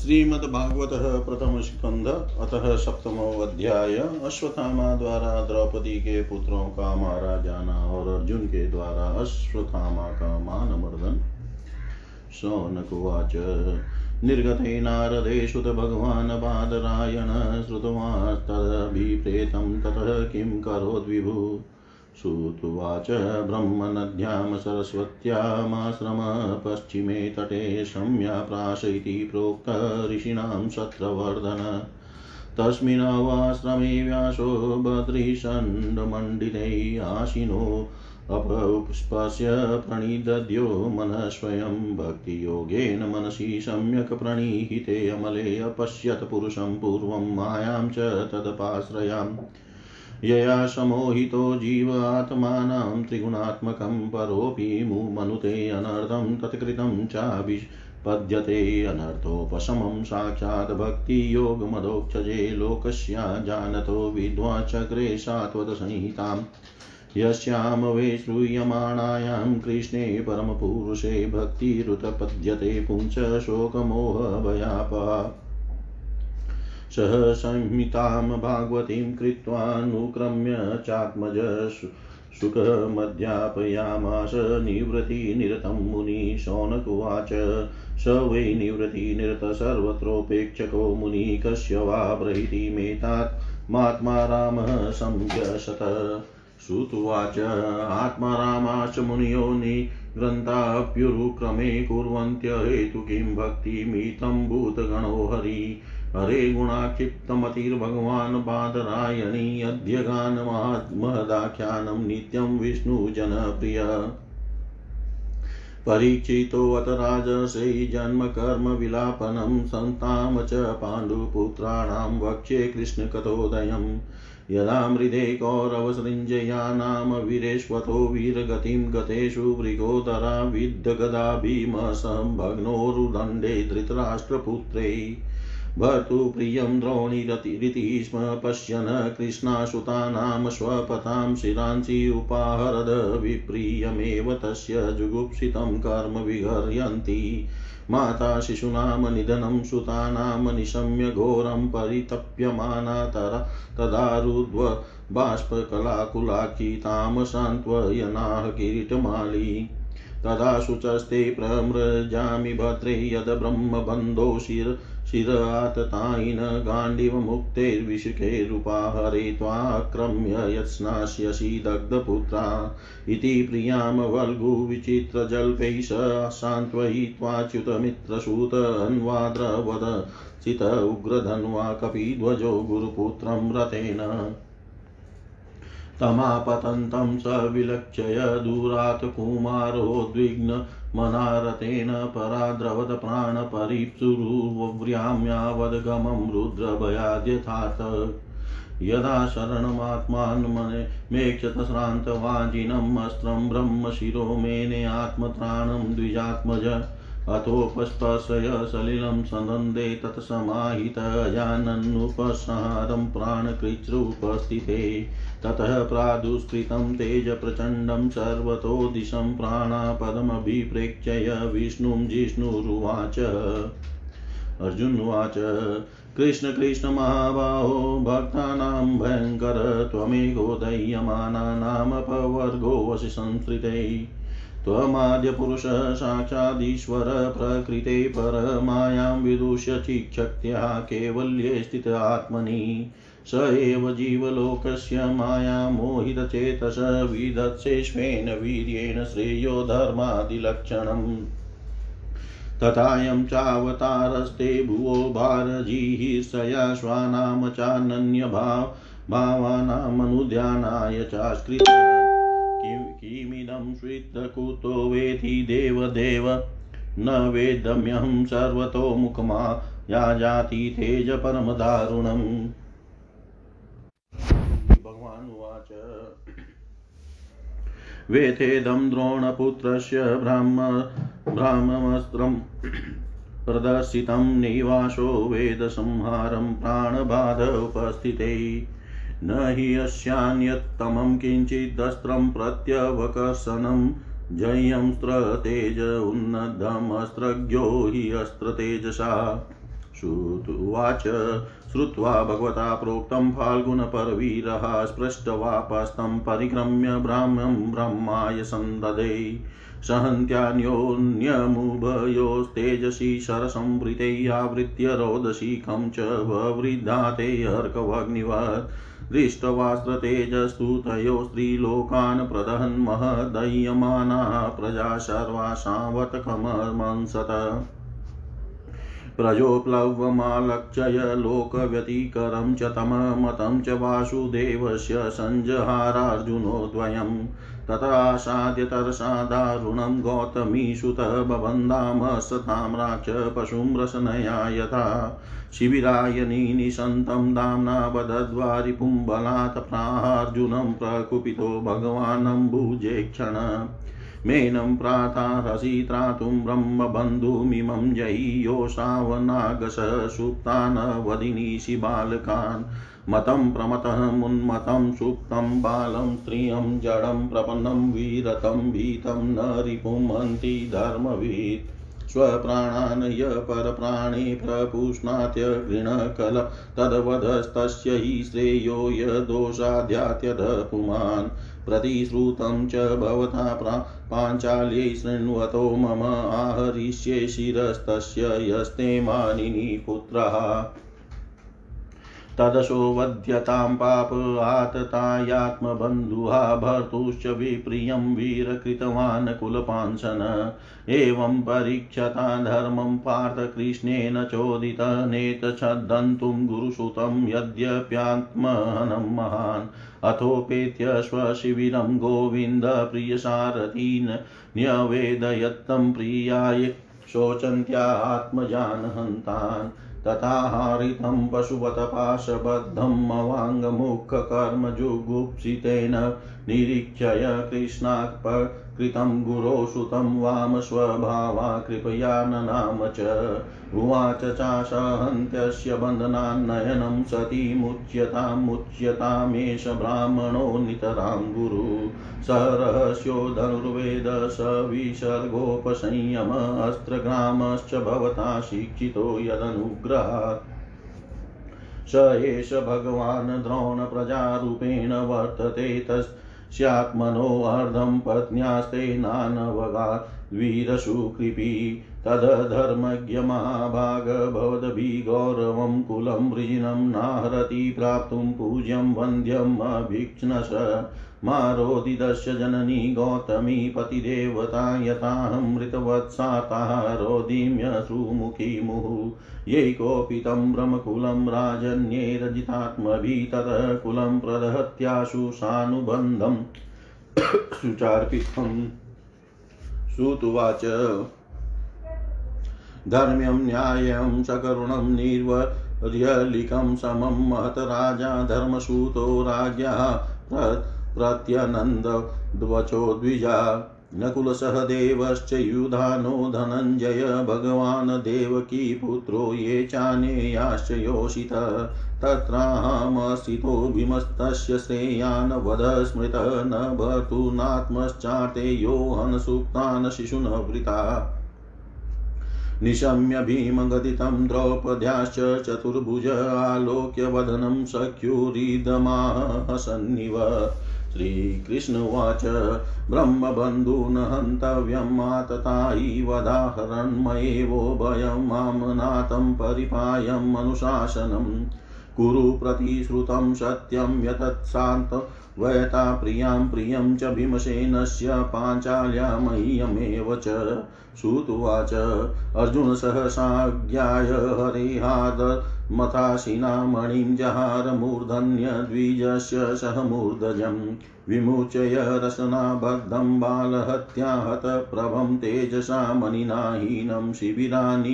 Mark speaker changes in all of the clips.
Speaker 1: श्रीमद्भागवत प्रथम स्कंध अतः सप्तमो अध्याय अश्वत्थामा द्वारा द्रौपदी के पुत्रों का मारा जाना और अर्जुन के द्वारा अश्वत्थामा का मानमर्दन शौनकुवाच निर्गते नारदे श्रुत भगवान् बादरायण श्रुतवास्तदभिप्रेतं ततः किं करोद्विभु? श्रुत्वाच ब्रह्मनद्यां सरस्वत्यामाश्रम पश्चिमे तटे शम्याप्राश इति प्रोक्त ऋषीणां सत्रवर्धन तस्मिन्नवाश्रमे व्यासो बद्रीषण्डमण्डिते आशिनो अपस्पश्य प्रणिदद्यो मनः स्वयं भक्तियोगेन मनसि सम्यक् प्रणीहिते अमले अपश्यत् पुरुषं पूर्वं मायां च तदपाश्रयाम्। यया समोहितो जीव आत्मानं त्रिगुणात्मकं परोऽपि मुमनुते अनर्थं तत्कृतं चाभिपद्यते अनर्थोपशमं साक्षात् भक्तियोगमदोक्षजे लोकस्या जानतो विद्वाचक्रे सात्वतसंहिताम् यस्यां वै श्रूयमाणायां कृष्णे परमपुरुषे भक्तिरुतपद्यते पुंस शोकमोहभयापहा सह संहितां भागवतीं कृत्वानुक्रम्य चात्मज सुखमध्यापयामास निवृत्तिनिरतं मुनि शौनकुवाच स वै निवृत्तिनिरत सर्वत्रोपेक्षको मुनि कस्य वा ब्रहीतिमेतात्मात्मा रामः संव्यसत। श्रुत्वाच आत्मारामाश्च मुनियो निग्रन्थाप्युरुक्रमे कुर्वन्त्य हेतु किं भक्तिमितं भूतगणो हरि। हरे गुणाक्षिप्तमतिर्भगवान् बादरायणी अद्य गानमहदाख्यानं नित्यं विष्णुजनप्रिय। परीक्षितोऽत राजसे जन्मकर्मविलापनं सन्तां च पाण्डुपुत्राणां वक्ष्ये कृष्णकथोदयम् यदा मृदे कौरवसृञ्जयानां वीरेष्वतो वीरगतिं गतेषु मृगोदरा विद्धगदाभीमसंभग्नोरुदण्डे धृतराष्ट्रपुत्रै। भर्तुप्रियं द्रोणिरतिरिति स्म पश्यन् कृष्णासुतानां स्वपतां शिरांसि उपाहरद विप्रियमेव तस्य जुगुप्सितं कर्म विहर्यन्ति। माता शिशूनां निधनं सुतानां निशम्य घोरं परितप्यमाना तरा तदारुध्व बाष्पकलाकुलाखितां सान्त्वयनाः किरीटमाली। तदा शुचस्ते प्रमृजामि भद्रे यद् ब्रह्मबन्धो शिराततायिन गाण्डीवमुक्तैर्विशिखैरुपाहरे त्वाक्रम्य यत्स्नास्यसि दग्धपुत्रा इति प्रियाँ वल्गुविचित्रजल्पैः सान्त्वयित्वाच्युतमित्रसूत अन्वाद्रवद चित उग्रधन्वा कपिध्वजो गुरुपुत्रं रथेन। तमापतन्तं स विलक्ष्य दूरात् कुमारोद्विग्न मनारतेन पराद्रवत प्राणपरीप्सुरुव्याम्यावद्गमं रुद्रभयाद्यथात् यदा शरणमात्मान्मने मेक्षत श्रान्तवाजिनम् अस्त्रं ब्रह्मशिरो मेने आत्मत्राणं द्विजात्मज। अथोपस्पर्शय सलिलं सनन्दे तत्समाहितजानन्नुपसंहारं प्राणकृच्छ्रुपस्थिते ततः प्रादुष्कृतं तेजप्रचण्डं सर्वतो दिशं प्राणापदमभिप्रेक्ष्य विष्णुं जिष्णुरुवाच। अर्जुनुवाच कृष्ण कृष्ण महाबाहो, भक्तानां भयङ्कर त्वमेको दह्यमानानामपवर्गोऽसि संस्कृते त्वमाद्यपुरुषः साक्षादीश्वर प्रकृते परमायां विदुष्य चिक्षक्त्या कैवल्ये स्थित आत्मनि। स एव जीवलोकस्य मायामोहितचेतस विदत्सेष्वेन वीर्येण श्रेयो धर्मादिलक्षणम्। तथायं चावतारस्ते भुवो भारजीर्षया श्वानां चानन्यभाव भावानामनुध्यानाय चास्कृत किमिदं श्वित्तकुतो वेति देवदेव न वेदम्यहं सर्वतोमुखमा या जाति तेज परमदारुणम् भगवान् उवाच। वेथेदं द्रोणपुत्रस्य ब्राह्म ब्राह्ममस्त्रं प्रदर्शितं निवासो वेदसंहारं प्राणबाध उपस्थिते। न हि अस्यान्यत्तमं किञ्चिदस्त्रं प्रत्यवकर्षणं। जयंस्त्रतेज उन्नद्धमस्त्रज्ञो हि अस्त्रतेजसा। श्रुत्वाच, श्रुत्वा भगवता प्रोक्तं फाल्गुनपर्वीरः स्पृष्टवापस्तं परिक्रम्य ब्राह्म्यं ब्रह्माय सन्ददे। सहन्त्यान्योन्यमुभयोस्तेजसि शरसंवृते आवृत्य रोदशीखं च ववृद्धाते अर्कवग्निवत्। दृष्ट्वास्त्रतेजस्तु तयो स्त्रीलोकान् प्रदहन्महदह्यमानाः प्रजा सर्वासावतकमर्मंसत प्रजोप्लवमालक्षय लोकव्यतिकरं च तममतं च वासुदेवस्य सञ्जहारार्जुनो द्वयम् तथासाद्य तरसा दारुणं गौतमीसुत बबन्धामसतां राक्ष पशुं रसनया यथा शिबिरायनी निशन्तं दाम्ना वदद्वारिपुं बलात् प्राहार्जुनं प्रकुपितो मेनं प्रातारसि त्रातुं ब्रह्मबन्धुमिमं जयीयोषावनागश सुप्तान् वदिनीषि बालकान् मतं प्रमतः मुन्मतं सुप्तं बालं स्त्रियं जडं प्रपन्नं वीरतं भीतं न रिपुमन्ति धर्मवीत्। स्वप्राणान् य परप्राणे प्रपुष्णात्य गृणकल तद्वधस्तस्य हि श्रेयो यदोषाध्यात्यध पुमान् प्रतिश्रुतं च भवता प्रा पाञ्चाल्यै शृण्वतो मम आहरिष्ये शिरस्तस्य यस्ते मानिनी पुत्रः तदशो वध्यतां पाप आततायात्मबन्धुहा भर्तुश्च विप्रियं वीरकृतवान् कुलपांसन एवं परीक्षता धर्मं पार्थकृष्णेन चोदित चोदितनेतच्छदन्तुं गुरुसुतं यद्यप्यात्मनं महान्। अथोपेत्य स्वशिबिरं गोविन्दप्रियसारथीन् न्यवेदयत्तं प्रियाय शोचन्त्यात्मजान् हन्तान् तथा हारितं पशुपतपाशबद्धमवाङ्गमुखकर्मजुगुप्सितेन निरीक्षय कृष्णाक् कृतं गुरोसुतं वाम स्वभावा कृपया ननाम च। उवाच चाशहन्त्यस्य बन्धनान्नयनं सतीमुच्यतामुच्यतामेष ब्राह्मणो नितरां गुरु। स रहस्यो धनुर्वेद, स विसर्गोपसंयम, अस्त्रग्रामश्च भवता शिक्षितो यदनुग्रहात्। स एष भगवान् द्रोणप्रजारूपेण वर्तते तस् स्यात्मनोऽर्धं पत्न्यास्ते नानवगाद्वीरसुकृपी तदधर्मज्ञमहाभाग भवद्भिगौरवं कुलं वृजिनं नाहरति प्राप्तुं पूज्यं वन्द्यम् अभीक्ष्णश मारोदिदस्य जननी गौतमी पतिदेवता यथाहमृतवत्साताः रोदिम्यश्रुमुखी मुहुः यै कोऽपि तं ब्रह्मकुलं राजन्यैरजितात्मभिः ततः कुलं प्रदहत्याशु सानुबन्धं सुचार्पितम् श्रुतुवाच धर्म्यं, न्यायं, सकरुणं निर्वर्यलिकं समं महत राजा, धर्मसूतो राज्ञः प्रत्यनन्दवचो द्विजा नकुलसहदेवश्च युधानो धनञ्जय, भगवान् देवकी पुत्रो ये चानेयाश्च योषित, तत्राहमस्थितो भीमस्तस्य श्रेयान् वद स्मृतः, न भर्तूनात्मश्चार्ते यो हनसुप्तान् शिशुन वृता निशम्य भीमगदितं द्रौपद्याश्च चतुर्भुज आलोक्य वदनं श्रीकृष्ण श्रीकृष्णवाच ब्रह्मबन्धून् हन्तव्यं माततायि वदाहरन्मयेवोभयं माँ नाथं परिपायम् अनुशासनम् कुरु प्रतिश्रुतं सत्यं यतत्सान्त वयता प्रियाँ प्रियं च भीमसेनस्य पाञ्चाल्या मह्यमेव च श्रुत्वाच अर्जुनसहसाज्ञाय हरिहादमथाशिना मणिं जहार मूर्धन्यद्विजस्य सह मूर्धजम् विमुचय रसनाबद्धं बालहत्याहतप्रभं तेजसा मणिनाहीनं शिबिरानिरयापयत्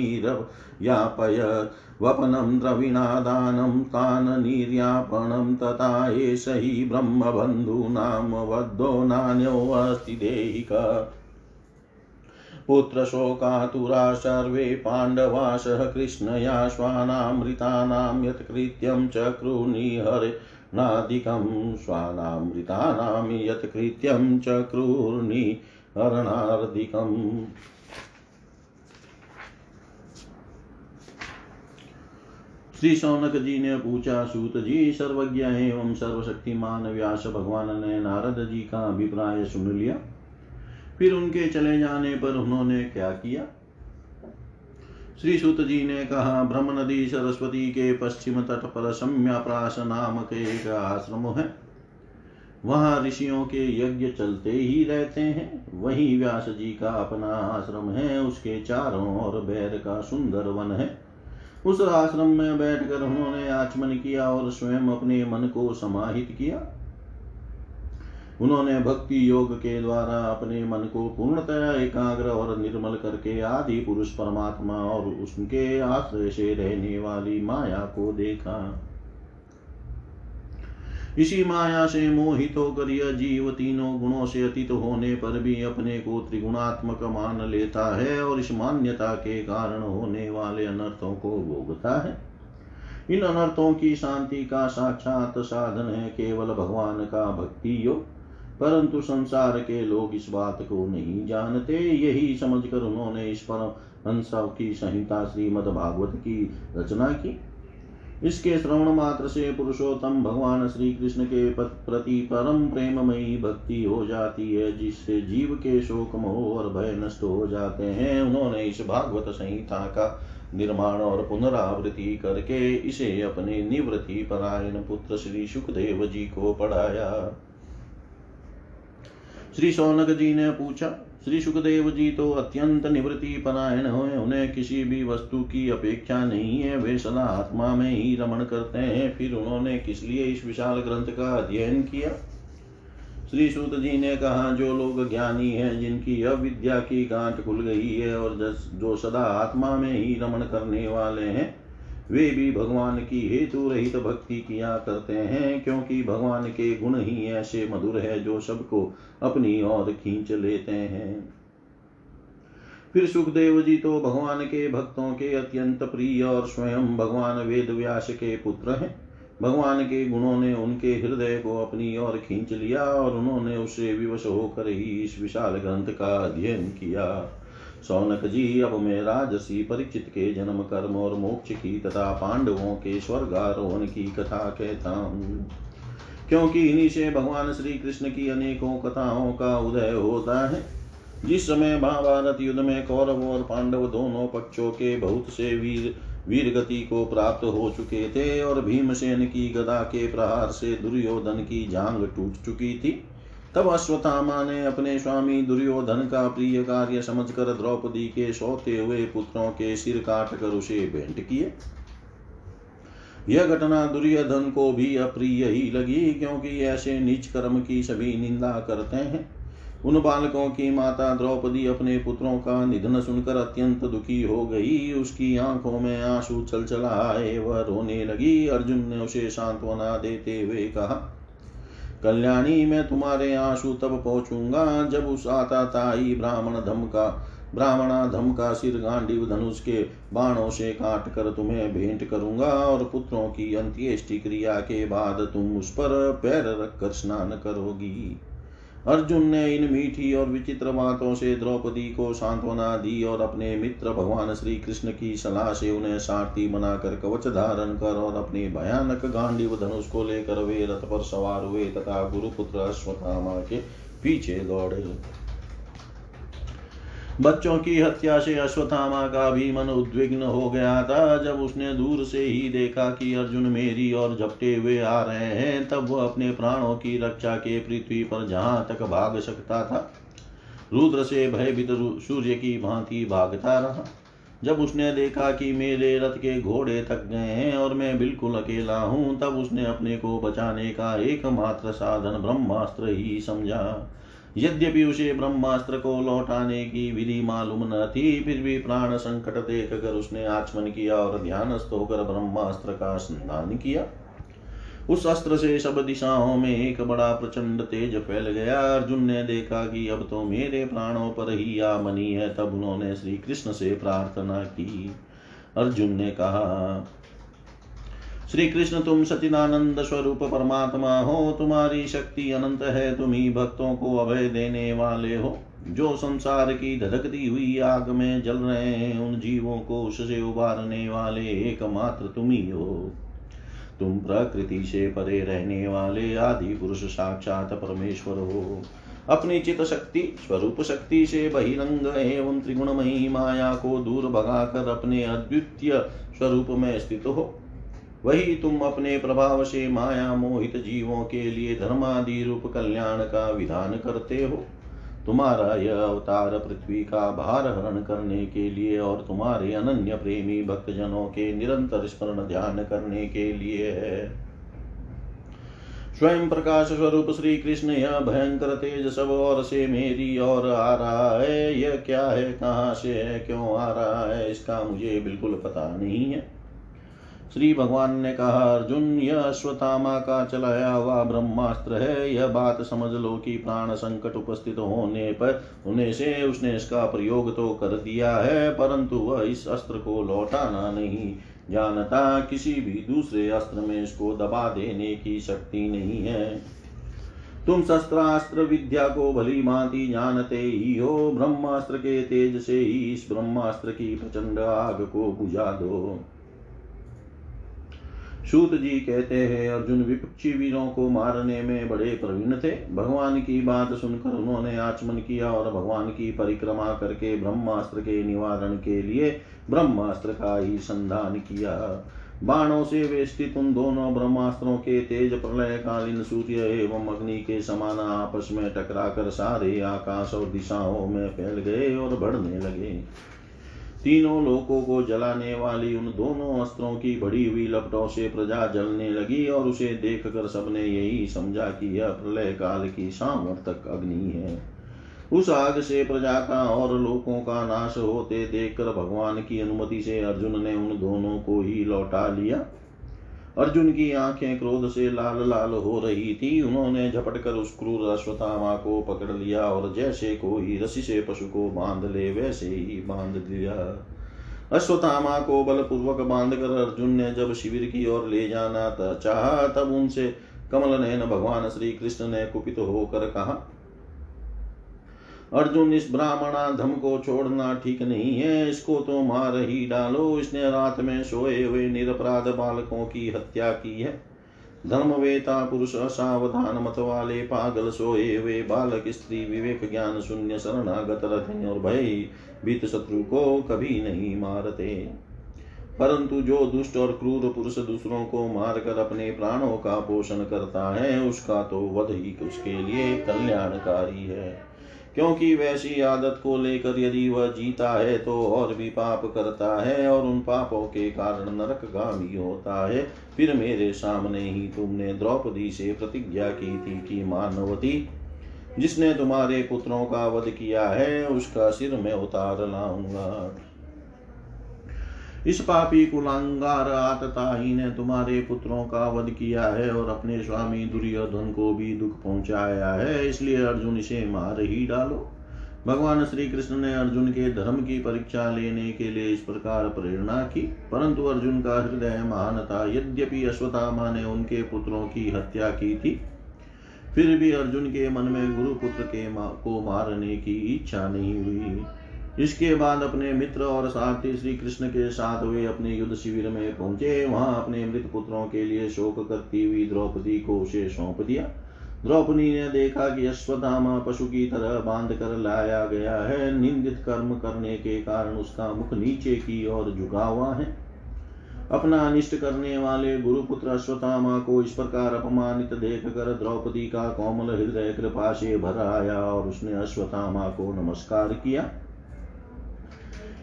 Speaker 1: वपनं द्रविणादानं तान् निर्यापणं तथा एष हि ब्रह्मबन्धूनां वद्धो नान्योऽस्ति देहिक। पुत्रशोकातुरा सर्वे पाण्डवाशः कृष्णया श्वानामृतानां यत्कृत्यं चक्रुनिहरे नादिकं स्वानामृतानां यत्कृत्यं चक्रुर्निहरणार्दिकम् श्री सौनक जी ने पूछा, सूत जी, सर्वज्ञ एवं सर्वशक्तिमान व्यास भगवान ने नारद जी का अभिप्राय सुन लिया। फिर उनके चले जाने पर उन्होंने क्या किया? श्री सूत जी ने कहा, ब्रह्म नदी सरस्वती के पश्चिम तट पर सम्याप्रास नामक एक आश्रम है। वहाँ ऋषियों के यज्ञ चलते ही रहते हैं। वही व्यास जी का अपना आश्रम है। उसके चारों ओर बैर का सुंदर वन है। उस आश्रम में बैठकर उन्होंने आचमन किया और स्वयं अपने मन को समाहित किया। उन्होंने भक्ति योग के द्वारा अपने मन को पूर्णतया एकाग्र और निर्मल करके आदि पुरुष परमात्मा और उसके आश्रय से रहने वाली माया को देखा। इसी माया से मोहित होकर यह जीव तीनों गुणों से अतीत होने पर भी अपने को त्रिगुणात्मक मान लेता है और इस मान्यता के कारण होने वाले अनर्थों को भोगता है। इन अनर्थों की शांति का साक्षात साधन है केवल भगवान का भक्ति योग। परंतु संसार के लोग इस बात को नहीं जानते। यही समझकर उन्होंने इस पर हंस की संहिता श्रीमद भागवत की रचना की। इसके श्रवण मात्र से पुरुषोत्तम भगवान श्री कृष्ण के प्रति परम प्रेममयी भक्ति हो जाती है, जिससे जीव के शोक, मोह और भय नष्ट हो जाते हैं। उन्होंने इस भागवत संहिता का निर्माण और पुनरावृत्ति करके इसे अपने निवृत्ति परायण पुत्र श्री सुखदेव जी को पढ़ाया। श्री सौनक जी ने पूछा श्री सुखदेव जी तो अत्यंत निवृत्ति परायण हुए उन्हें किसी भी वस्तु की अपेक्षा नहीं है। वे सदा आत्मा में ही रमण करते हैं। फिर उन्होंने किस लिए इस विशाल ग्रंथ का अध्ययन किया? श्री सूत जी ने कहा, जो लोग ज्ञानी हैं, जिनकी अविद्या की गांठ खुल गई है और जो सदा आत्मा में ही रमण करने वाले हैं वे भी भगवान की हेतु रहित भक्ति किया करते हैं, क्योंकि भगवान के गुण ही ऐसे मधुर है जो सबको अपनी ओर खींच लेते हैं। फिर सुखदेव जी तो भगवान के भक्तों के अत्यंत प्रिय और स्वयं भगवान वेद व्यास के पुत्र हैं। भगवान के गुणों ने उनके हृदय को अपनी ओर खींच लिया और उन्होंने उससे विवश होकर ही इस विशाल ग्रंथ का अध्ययन किया। सौनक जी, अब मैं राजसी परीक्षित के जन्म कर्म और मोक्ष की तथा पांडवों के स्वर्गारोहण की कथा कहता हूँ। क्योंकि इन्हीं से भगवान श्री कृष्ण की अनेकों कथाओं का उदय होता है, जिस समय महाभारत युद्ध में कौरव और पांडव दोनों पक्षों के बहुत से वीर वीर गति को प्राप्त हो चुके थे और भीमसेन की गदा के प्रहार से दुर्योधन की जांग टूट चुकी थी। तब अश्वत्थामा ने अपने स्वामी दुर्योधन का प्रिय कार्य समझकर द्रौपदी के सोते हुए पुत्रों के सिर काट कर उसे भेंट किए। यह घटना दुर्योधन को भी अप्रिय ही लगी, क्योंकि ऐसे नीच कर्म की सभी निंदा करते हैं। उन बालकों की माता द्रौपदी अपने पुत्रों का निधन सुनकर अत्यंत दुखी हो गई। उसकी आँखों में आँसू चल चला आए वह रोने लगी। अर्जुन ने उसे सांत्वना देते हुए कहा कल्याणी मैं तुम्हारे आँसू तब पहुंचूँगा जब उस आता ताई ब्राह्मण धमका ब्राह्मणा धमका सिर गांडीव धनुष के बाणों से काट कर तुम्हें भेंट करूँगा और पुत्रों की अंत्येष्टि क्रिया के बाद तुम उस पर पैर रखकर स्नान करोगी। अर्जुन ने इन मीठी और विचित्र बातों से द्रौपदी को सांत्वना दी और अपने मित्र भगवान श्री कृष्ण की सलाह से उन्हें सारथी बनाकर कवच धारण कर और अपने भयानक गांडीव धनुष को लेकर वे रथ पर सवार हुए तथा गुरुपुत्र अश्वत्थामा के पीछे दौड़े। बच्चों की हत्या से अश्वत्थामा का भी मन उद्विग्न हो गया था। जब उसने दूर से ही देखा कि अर्जुन मेरी और झपटे हुए आ रहे हैं, तब वह अपने प्राणों की रक्षा के पृथ्वी पर जहाँ तक भाग सकता था, रुद्र से भयभीत सूर्य की भांति भागता रहा। जब उसने देखा कि मेरे रथ के घोड़े थक गए हैं और मैं बिल्कुल अकेला हूँ, तब उसने अपने को बचाने का एकमात्र साधन ब्रह्मास्त्र ही समझा। यद्यपि उसे ब्रह्मास्त्र को लौटाने की विधि मालूम न थी, फिर भी प्राण संकट देख कर उसने आचमन किया और ध्यानस्थ होकर ब्रह्मास्त्र का स्नान किया। उस अस्त्र से सब दिशाओं में एक बड़ा प्रचंड तेज फैल गया। अर्जुन ने देखा कि अब तो मेरे प्राणों पर ही आ मनी है, तब उन्होंने श्री कृष्ण से प्रार्थना की। अर्जुन ने कहा श्री कृष्ण तुम सचिदानंद स्वरूप परमात्मा हो, तुम्हारी शक्ति अनंत है, तुम ही भक्तों को अभय देने वाले हो। जो संसार की धधकती हुई आग में जल रहे हैं, उन जीवों को उससे उबारने वाले एकमात्र तुम ही हो। तुम प्रकृति से परे रहने वाले आदि पुरुष साक्षात परमेश्वर हो। अपनी चित शक्ति, स्वरूप शक्ति से बहिरंग एवं त्रिगुणमयी माया को दूर भगाकर अपने अद्वितीय स्वरूप में स्थित हो। वही तुम अपने प्रभाव से माया मोहित जीवों के लिए धर्मादि रूप कल्याण का विधान करते हो। तुम्हारा यह अवतार पृथ्वी का भार हरण करने के लिए और तुम्हारे अनन्य प्रेमी भक्तजनों के निरंतर स्मरण ध्यान करने के लिए है। स्वयं प्रकाश स्वरूप श्री कृष्ण यह भयंकर तेज सब और से मेरी और आ रहा है। यह क्या है? कहाँ से है? क्यों आ रहा है? इसका मुझे बिल्कुल पता नहीं है। श्री भगवान ने कहा, अर्जुन, यह अश्वत्थामा का चलाया हुआ ब्रह्मास्त्र है। यह बात समझ लो कि प्राण संकट उपस्थित होने पर, होने से उसने इसका प्रयोग तो कर दिया है, परंतु वह इस अस्त्र को लौटाना नहीं। जानता किसी भी दूसरे अस्त्र में इसको दबा देने की शक्ति नहीं है। तुम शस्त्रास्त्र विद्या को भली भांति जानते ही हो। ब्रह्मास्त्र के तेज से ही इस ब्रह्मास्त्र की प्रचंड आग को बुझा दो। सूत जी कहते हैं, अर्जुन विपक्षी वीरों को मारने में बड़े प्रवीण थे। भगवान की बात सुनकर उन्होंने आचमन किया और भगवान की परिक्रमा करके ब्रह्मास्त्र के निवारण के लिए ब्रह्मास्त्र का ही संधान किया। बाणों से वे स्थित उन दोनों ब्रह्मास्त्रों के तेज प्रलय कालीन सूर्य एवं अग्नि के समान आपस में टकरा कर सारे आकाश और दिशाओं में फैल गए और बढ़ने लगे। तीनों लोगों को जलाने वाली उन दोनों अस्त्रों की बड़ी हुई लपटों से प्रजा जलने लगी और उसे देखकर सबने यही समझा कि यह प्रलय काल की सामर्थक अग्नि है। उस आग से प्रजा का और लोगों का नाश होते देखकर भगवान की अनुमति से अर्जुन ने उन दोनों को ही लौटा लिया। अर्जुन की आँखें क्रोध से लाल लाल हो रही थी। उन्होंने झपट कर उस क्रूर अश्वत्थामा को पकड़ लिया और जैसे कोई रसी से पशु को बाँध ले, वैसे ही बाँध दिया। अश्वत्थामा को बलपूर्वक बाँध कर अर्जुन ने जब शिविर की ओर ले जाना था चाह, तब उनसे कमल नयन भगवान श्री कृष्ण ने कुपित होकर कहा अर्जुन, इस ब्राह्मणाधम को छोड़ना ठीक नहीं है। इसको तो मार ही डालो। इसने रात में सोए हुए निरपराध बालकों की हत्या की है। धर्मवेता, पुरुष, असावधान मत वाले, पागल सोए हुए बालक, स्त्री, विवेक, ज्ञान, शून्य, शरणागत रथ और भय भीत शत्रु को कभी नहीं मारते। परंतु जो दुष्ट और क्रूर पुरुष दूसरों को मारकर अपने प्राणों का पोषण करता है, उसका तो वध ही उसके लिए कल्याणकारी है। क्योंकि वैसी आदत को लेकर यदि वह जीता है तो और भी पाप करता है और उन पापों के कारण नरक गामी होता है। फिर मेरे सामने ही तुमने द्रौपदी से प्रतिज्ञा की थी कि मानवती, जिसने तुम्हारे पुत्रों का वध किया है, उसका सिर मैं उतार लाऊँगा। इस पापी कुलांगार आतताही ने तुम्हारे पुत्रों का वध किया है और अपने स्वामी दुर्योधन को भी दुख पहुँचाया है इसलिए अर्जुन इसे मार ही डालो। भगवान श्री कृष्ण ने अर्जुन के धर्म की परीक्षा लेने के लिए इस प्रकार प्रेरणा की परंतु अर्जुन का हृदय महान था यद्यपि अश्वत्थामा ने उनके पुत्रों की हत्या की थी फिर भी अर्जुन के मन में गुरुपुत्र के मा, को मारने की इच्छा नहीं हुई। इसके बाद अपने मित्र और सारथी श्री कृष्ण के साथ वे अपने युद्ध शिविर में पहुँचे। वहाँ अपने मृत पुत्रों के लिए शोक करती हुई द्रौपदी को उसे सौंप दिया। द्रौपदी ने देखा कि अश्वत्थामा पशु की तरह बाँध कर लाया गया है। निंदित कर्म करने के कारण उसका मुख नीचे की ओर झुका हुआ है। अपना अनिष्ट करने वाले गुरुपुत्र अश्वत्थामा को इस प्रकार अपमानित देख कर द्रौपदी का कोमल हृदय कृपा से भर आया और उसने अश्वत्थामा को नमस्कार किया।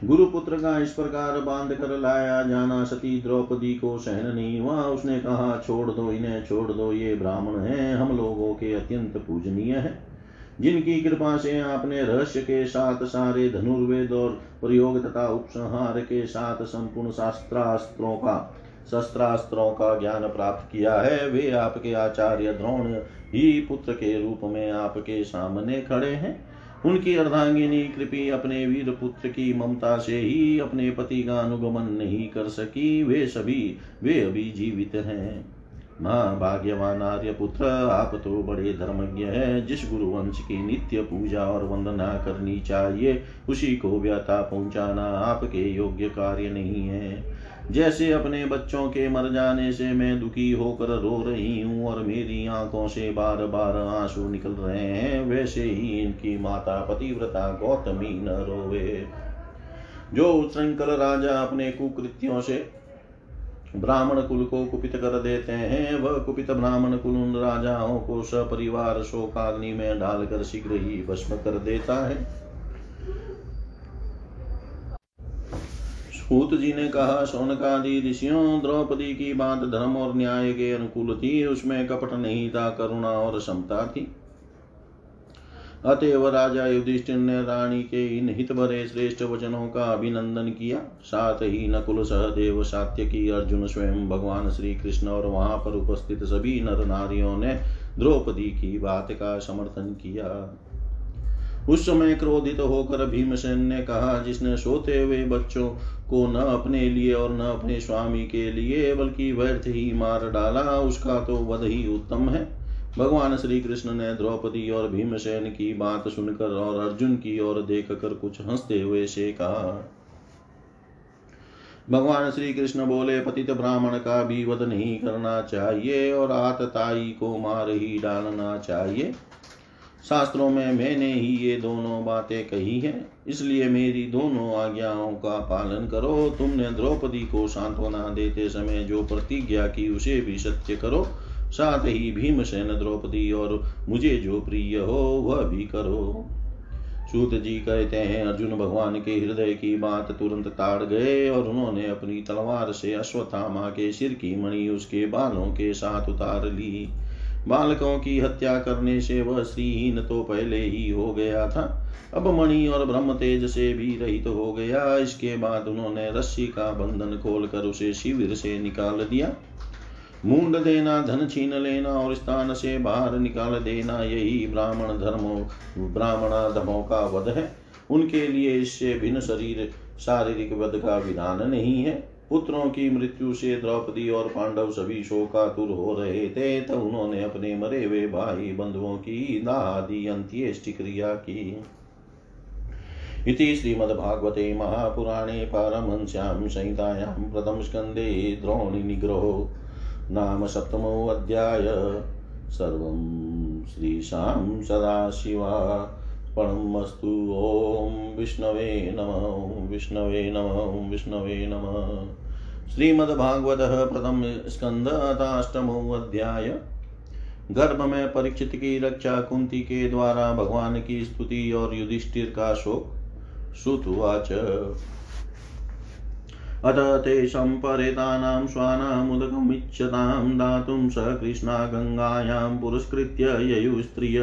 Speaker 1: गुरुपुत्र का इस प्रकार बाँध कर लाया, जाना सती द्रौपदी को सहन नहीं हुआ। उसने कहा, छोड़ दो इन्हें, छोड़ दो, ये ब्राह्मण हैं, हम लोगों के अत्यंत पूजनीय है। जिनकी कृपा से आपने रहस्य के साथ सारे धनुर्वेद और प्रयोग तथा उपसंहार के साथ संपूर्ण शास्त्रास्त्रों का, शस्त्रास्त्रों का ज्ञान प्राप्त किया है, वे आपके आचार्य द्रोण ही पुत्र के रूप में आपके सामने खड़े हैं। उनकी अर्धांगिनी कृपी अपने वीर पुत्र की ममता से ही अपने पति का अनुगमन नहीं कर सकी। वे सभी, वे अभी जीवित हैं। माँ भाग्यवान आर्य पुत्र आप तो बड़े धर्मज्ञ है। जिस गुरु वंश की नित्य पूजा और वंदना करनी चाहिए, उसी को व्यथा पहुंचाना आपके योग्य कार्य नहीं है। जैसे अपने बच्चों के मर जाने से मैं दुखी होकर रो रही हूँ और मेरी आँखों से बार बार आँसू निकल रहे हैं, वैसे ही इनकी माता पतिव्रता गौतमी न रोवे। जो श्रृंखल राजा अपने कुकृत्यों से ब्राह्मण कुल को कुपित कर देते हैं, वह कुपित ब्राह्मण कुल उन राजाओं को सपरिवार शोकाग्नि में डालकर शीघ्र ही भस्म कर देता है। सूत जी ने कहा सोनकादि ऋषियों, द्रौपदी की बात धर्म और न्याय के अनुकूल थी, उसमें कपट नहीं था करुणा और समता थी। अतएव राजा युधिष्ठिर ने रानी के इन हित भरे श्रेष्ठ वचनों का अभिनंदन किया। साथ ही नकुल सहदेव सात्य की अर्जुन स्वयं, भगवान श्री कृष्ण और वहाँ पर उपस्थित सभी नर नारियों ने द्रौपदी की बात का समर्थन किया। उस समय क्रोधित होकर भीमसेन ने कहा, जिसने सोते हुए बच्चों को न अपने लिए और न अपने स्वामी के लिए, बल्कि व्यर्थ ही मार डाला, उसका तो वध ही उत्तम है। भगवान श्री कृष्ण ने द्रौपदी और भीमसेन की बात सुनकर और अर्जुन की ओर देख कर कुछ हँसते हुए से कहा, भगवान श्री कृष्ण बोले, पतित ब्राह्मण का भी वध नहीं करना चाहिए और आतताई को मार ही डालना चाहिए। शास्त्रों में मैंने ही ये दोनों बातें कही हैं, इसलिए मेरी दोनों आज्ञाओं का पालन करो। तुमने द्रौपदी को सांत्वना देते समय जो प्रतिज्ञा की, उसे भी सत्य करो। साथ ही भीमसेन द्रौपदी और मुझे जो प्रिय हो, वह भी करो। सूत जी कहते हैं, अर्जुन भगवान के हृदय की बात तुरंत ताड़ गए और उन्होंने अपनी तलवार से अश्वत्थामा के सिर की मणि उसके बालों के साथ उतार ली। बालकों की हत्या करने से वह श्रीहीन तो पहले ही हो गया था। अब मणि और ब्रह्म तेज से भी रहित तो हो गया। इसके बाद उन्होंने रस्सी का बंधन खोलकर उसे शिविर से निकाल दिया। मुंड देना, धन छीन लेना और स्थान से बाहर निकाल देना, यही ब्राह्मण धर्मों ब्राह्मण धर्मों का वध है। उनके लिए इससे भिन्न शरीर, शारीरिक वध का विधान नहीं है। पुत्रों की मृत्यु से द्रौपदी और पांडव सभी शोकातुर हो रहे थे तब उन्होंने अपने मरे हुए भाई बंधुओं की दादी अंत्येष्टि क्रिया की। इति श्रीमद्भागवते महापुराणे पारमहंस्यां संहितायां प्रथमस्कन्धे द्रोणिनिग्रहो नाम सप्तमोऽध्याय सर्वं श्रीशां सदाशिवार्पणमस्तु ॐ विष्णवे नम विष्णवे नम विष्णवे नम। श्रीमद्भागवत प्रथम स्कंद अष्टमोऽध्याय गर्भ में परीक्षित की रक्षा कुंती के द्वारा भगवान की स्तुति और युधिष्ठिर का शोक। श्रुतुवाच अथ तेषां परेतानां श्वानामुदकमिच्छतां दातुं स कृष्णा गङ्गायां पुरस्कृत्य ययुस्त्रिय।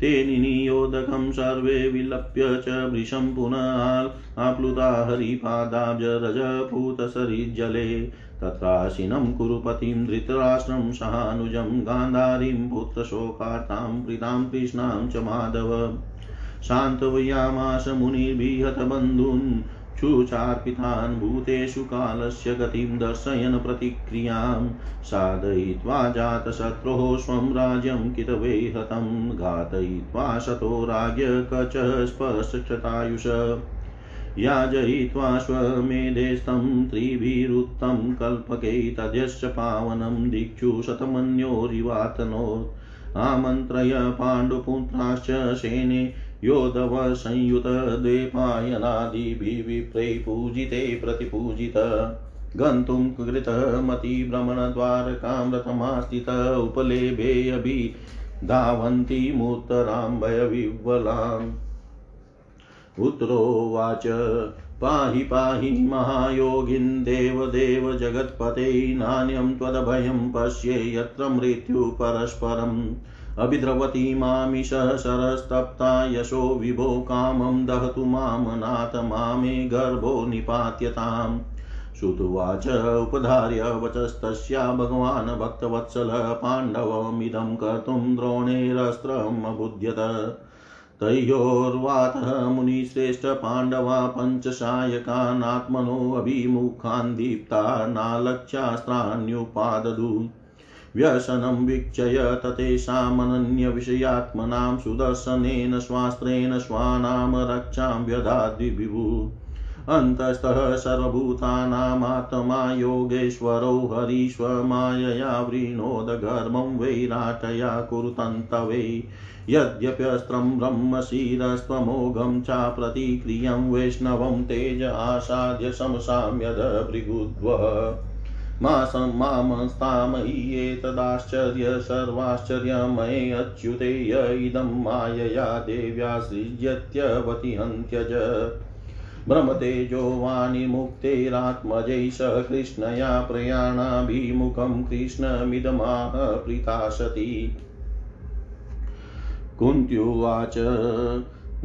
Speaker 1: ते निनियोदकं सर्वे विलप्य च वृषं पुनः आप्लुता हरिपादाब्जरजपूतसरिज्जले तत्राशिनं कुरुपतिं धृतराष्ट्रं सहानुजं गान्धारीं पुत्रशोकार्तां प्रीतां कृष्णां च माधव। शान्तवयामास मुनिर्भिहतबन्धून् शुचार्पितान् भूतेषु कालस्य गतिं दर्शयन् प्रतिक्रियाँ साधयित्वा जातशत्रोः स्वं राज्यं कितवै हतं घातयित्वा शतो राज्ञ कच स्पष्टतायुष याजयित्वा स्वमेधेस्तं त्रिभिरुत्तं कल्पके तद्यश्च पावनं दिक्षु शतमन्योरिवातनोत् आमन्त्रय पाण्डुपुत्राश्च सेने योधव संयुत द्वेपायनादिभिः विप्रै पूजिते प्रतिपूजित गन्तुं कृतमतिभ्रमणद्वारकां रथमास्थित उपलेभेऽभि धावन्तीमुत्तरां भयविह्वलाम् उत्तरोवाच पाहि पाहि महायोगिन् देवदेव जगत्पते नान्यं त्वदभयं पश्ये यत्र मृत्यु परस्परम् अभिद्रवती मामिषः सरस्तप्ता यशो विभो कामं दहतु माँ नाथ मामे गर्भो निपात्यताम्। श्रुतुवाच उपधार्य वचस्तस्या भगवान् भक्तवत्सल पाण्डवमिदं कर्तुं द्रोणेरस्त्रम् अबुध्यत। तयोर्वातः मुनिश्रेष्ठ पाण्डवा पञ्चशायकानात्मनोऽभिमुखान् दीप्ता नालक्ष्यास्त्राण्युपादधु व्यसनं वीक्षय ततेषामनन्यविषयात्मनां सुदर्शनेन स्वास्त्रेण स्वानां रक्षां व्यधाद्विभु अन्तस्थः सर्वभूतानामात्मा योगेश्वरो हरीश्वमायया वृणोदघर्मं वैराटया कुरुतन्तवै यद्यप्यस्त्रं ब्रह्मशिरस्त्वमोघं चाप्रतिक्रियं वैष्णवं तेज आसाद्य शमसाम्यद भृगुद्वः मामस्तामय्येतदाश्चर्य सर्वाश्चर्यमये अच्युते य इदं मायया देव्या सृज्यत्यवति हन्त्यज भ्रमतेजो वाणिमुक्तेरात्मजै स कृष्णया प्रयाणाभिमुखं कृष्णमिदमाह प्रीता सती कुन्त्युवाच,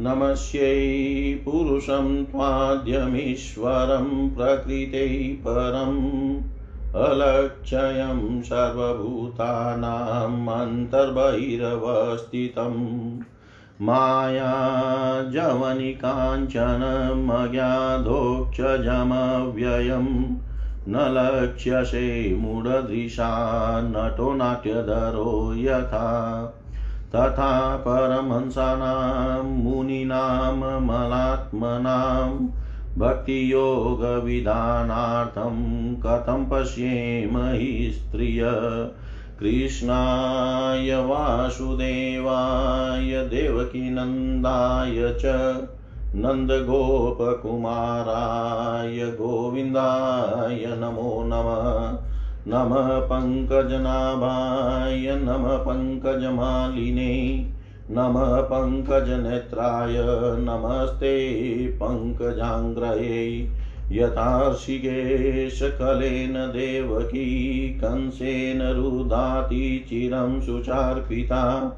Speaker 1: नमस्यै पुरुषं त्वाद्यमीश्वरं प्रकृते परम्। अलक्षयं सर्वभूतानाम् अन्तर्बहिरवस्थितम्। मायाजवनिकाञ्चनमज्ञाधोक्षजमव्ययं न लक्ष्यसे मूढदृशा नटो नाट्यधरो यथा। तथा परमहंसानां मुनीनां मलात्मनां भक्तियोगविधानार्थं कथं पश्येम हि स्त्रिय? कृष्णाय वासुदेवाय देवकीनन्दाय च, नन्दगोपकुमाराय गोविन्दाय नमो नमः। नमः पङ्कजनाभाय, नमः पङ्कजमालिने। नमः पङ्कजनेत्राय नमस्ते पङ्कजाङ्ग्रये यथार्षिकेशकलेन देवकी, कंसेन रुदाति चिरं सुचार्पिता।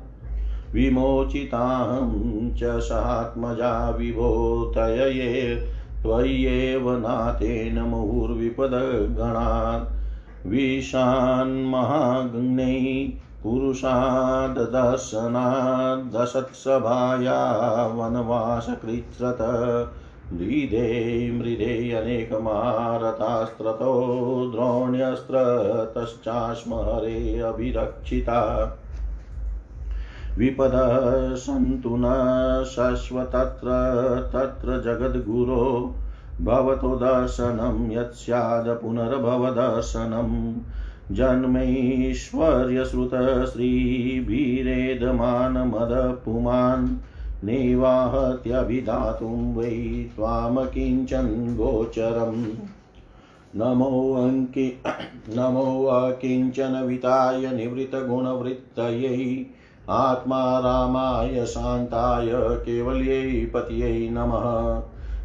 Speaker 1: विमोचितां च सात्मजा विभोतये त्वय्येव नाथेन मुहुर्विपदगणात्। विशान्महाग्नैः पुरुषाददर्शनाद् दशत्सभाया वनवासकृच्छ्रत। मृदे मृदे अनेकमारतास्त्रतो द्रोण्यस्त्रतश्चास्मरे अभिरक्षिता। विपदः सन्तु न शश्वतत्र, तत्र जगद्गुरो, भवतो दर्शनं यत् पुनर्भवदर्शनम्। जन्मैश्वर्यश्रुतश्रीभिरेदमानमदपुमान् नैवाहत्यभिधातुं वै त्वामकिञ्चन गोचरम् नमोऽङ्कि नमोऽकिञ्चनविताय निवृत्तगुणवृत्तयै आत्मा रामाय शान्ताय केवल्यै पतये नमः।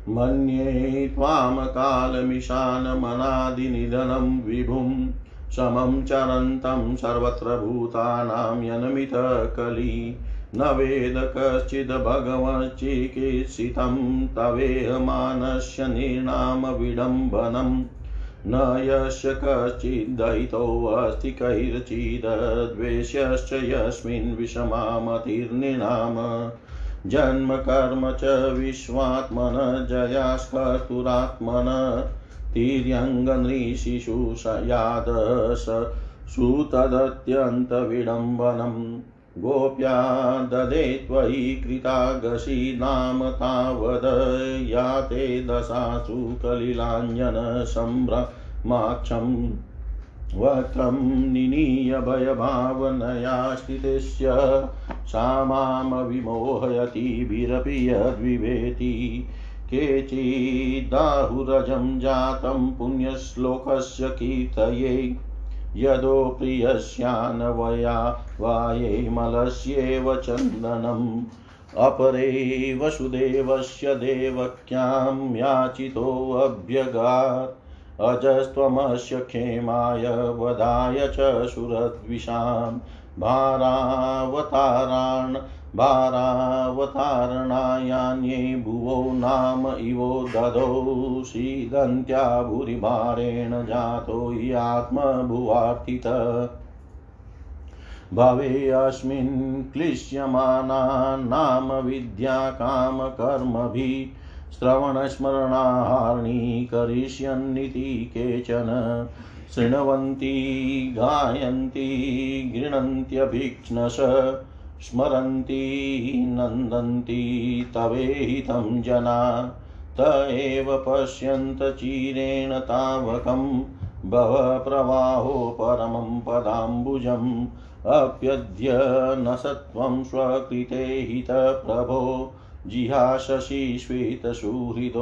Speaker 1: मन्ये त्वां कालमिशानमनादिनिधनं विभुं समं चरन्तं सर्वत्र भूतानां यनमितकली। न वेद कश्चिद् भगवच्चिकीर्षितं तवेहमानस्य निर्नामविडम्बनं न यस्य कश्चिद्दयितोऽस्ति कैर्चिद्वेष्यश्च यस्मिन् विषमामतिर्निनाम। जन्म कर्म च विश्वात्मन जयास्कर्तुरात्मन तिर्यङ्गनृशिशु यादश सुतदत्यन्तविडम्बनम् गोप्या ददे त्वयि कृतागशी नाम तावद या ते दशासु कलिलाञ्जनसम्भ्रमाक्षम् वक्त्रं निनीय भयभावनया स्थितिस्य सा माँ विमोहयतिभिरपि यद्विवेति केचिदाहुरजं जातं पुण्यश्लोकस्य कीर्तये। यदो प्रियस्यान्वया वाये मलस्येव चन्दनम् अपरे वसुदेवस्य देवक्यां याचितोऽभ्यगात् अजस्त्वमस्य क्षेमाय वधाय च सुरद्विषां। भारावतारान् भारावतारणायान्ये भुवो नाम इवो ददौ सीदन्त्या भूरिभारेण जातो हि आत्मभुवार्थित। भवेऽस्मिन् क्लिश्यमाना नाम विद्या कामकर्मभिः श्रवणस्मरणाहार्णी करिष्यन्निति केचन। शृण्वन्ति, गायन्ति, गृह्णन्त्यभीक्ष्णश। स्मरन्ति, नन्दन्ति, तवेहितं जना। त एव पश्यन्त चिरेण तावकं भवप्रवाहो परमं पदाम्बुजम्। अप्यद्य न सत्वं स्वकृते हितप्रभो जिहाशशि श्वेतसुहृदोऽनुजीविन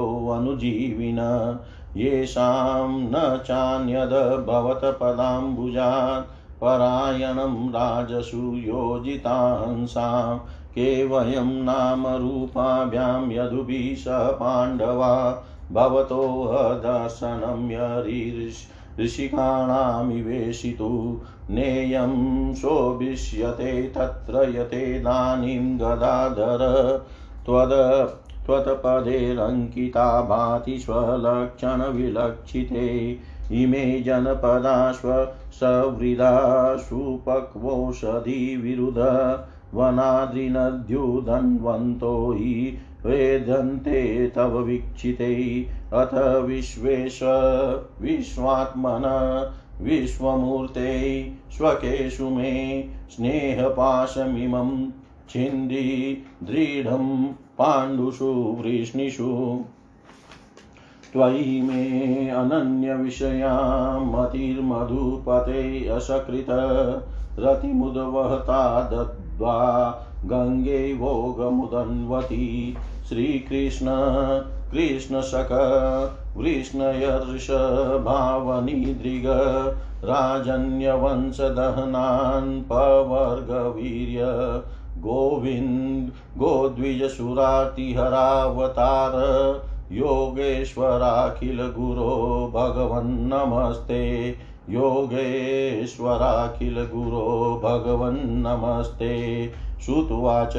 Speaker 1: येषां न चान्यदभवत पदाम्बुजात्। परायणं राजसु योजितांसां के वयं नामरूपाभ्यां यदुभिः स पाण्डवा भवतो दर्शनं यरीर्ष ऋषिकाणामिवेशितु। नेयं शोभिष्यते तत्र यतेदानीं गदाधर। त्वद त्वत्पदेरङ्किता भाति स्वलक्षणविलक्षिते। इमे जनपदाश्व सवृदा सुपक्वोषधिविरुध वनाद्रिनद्युदन्वन्तो हि वेदन्ते तव वीक्षिते अथ विश्वेश विश्वात्मन विश्वमूर्ते स्वकेषु मे स्नेहपाशमिमं छिन्दी दृढं पाण्डुषु वृष्णिषु त्वयि मे अनन्यविषया मतिर्मधुपते असकृत। रतिमुद्वहता दद्वा गङ्गे भोगमुदन्वती। श्रीकृष्ण, कृष्णशक वृष्णयर्षभावनिदृग राजन्यवंशदहनान्, पवर्गवीर्य, गोविन्द, गोद्विजसुरातिहरावतार। योगेश्वराखिलगुरो भगवन्नमस्ते योगेश्वराखिलगुरो भगवन्नमस्ते श्रुत्वाच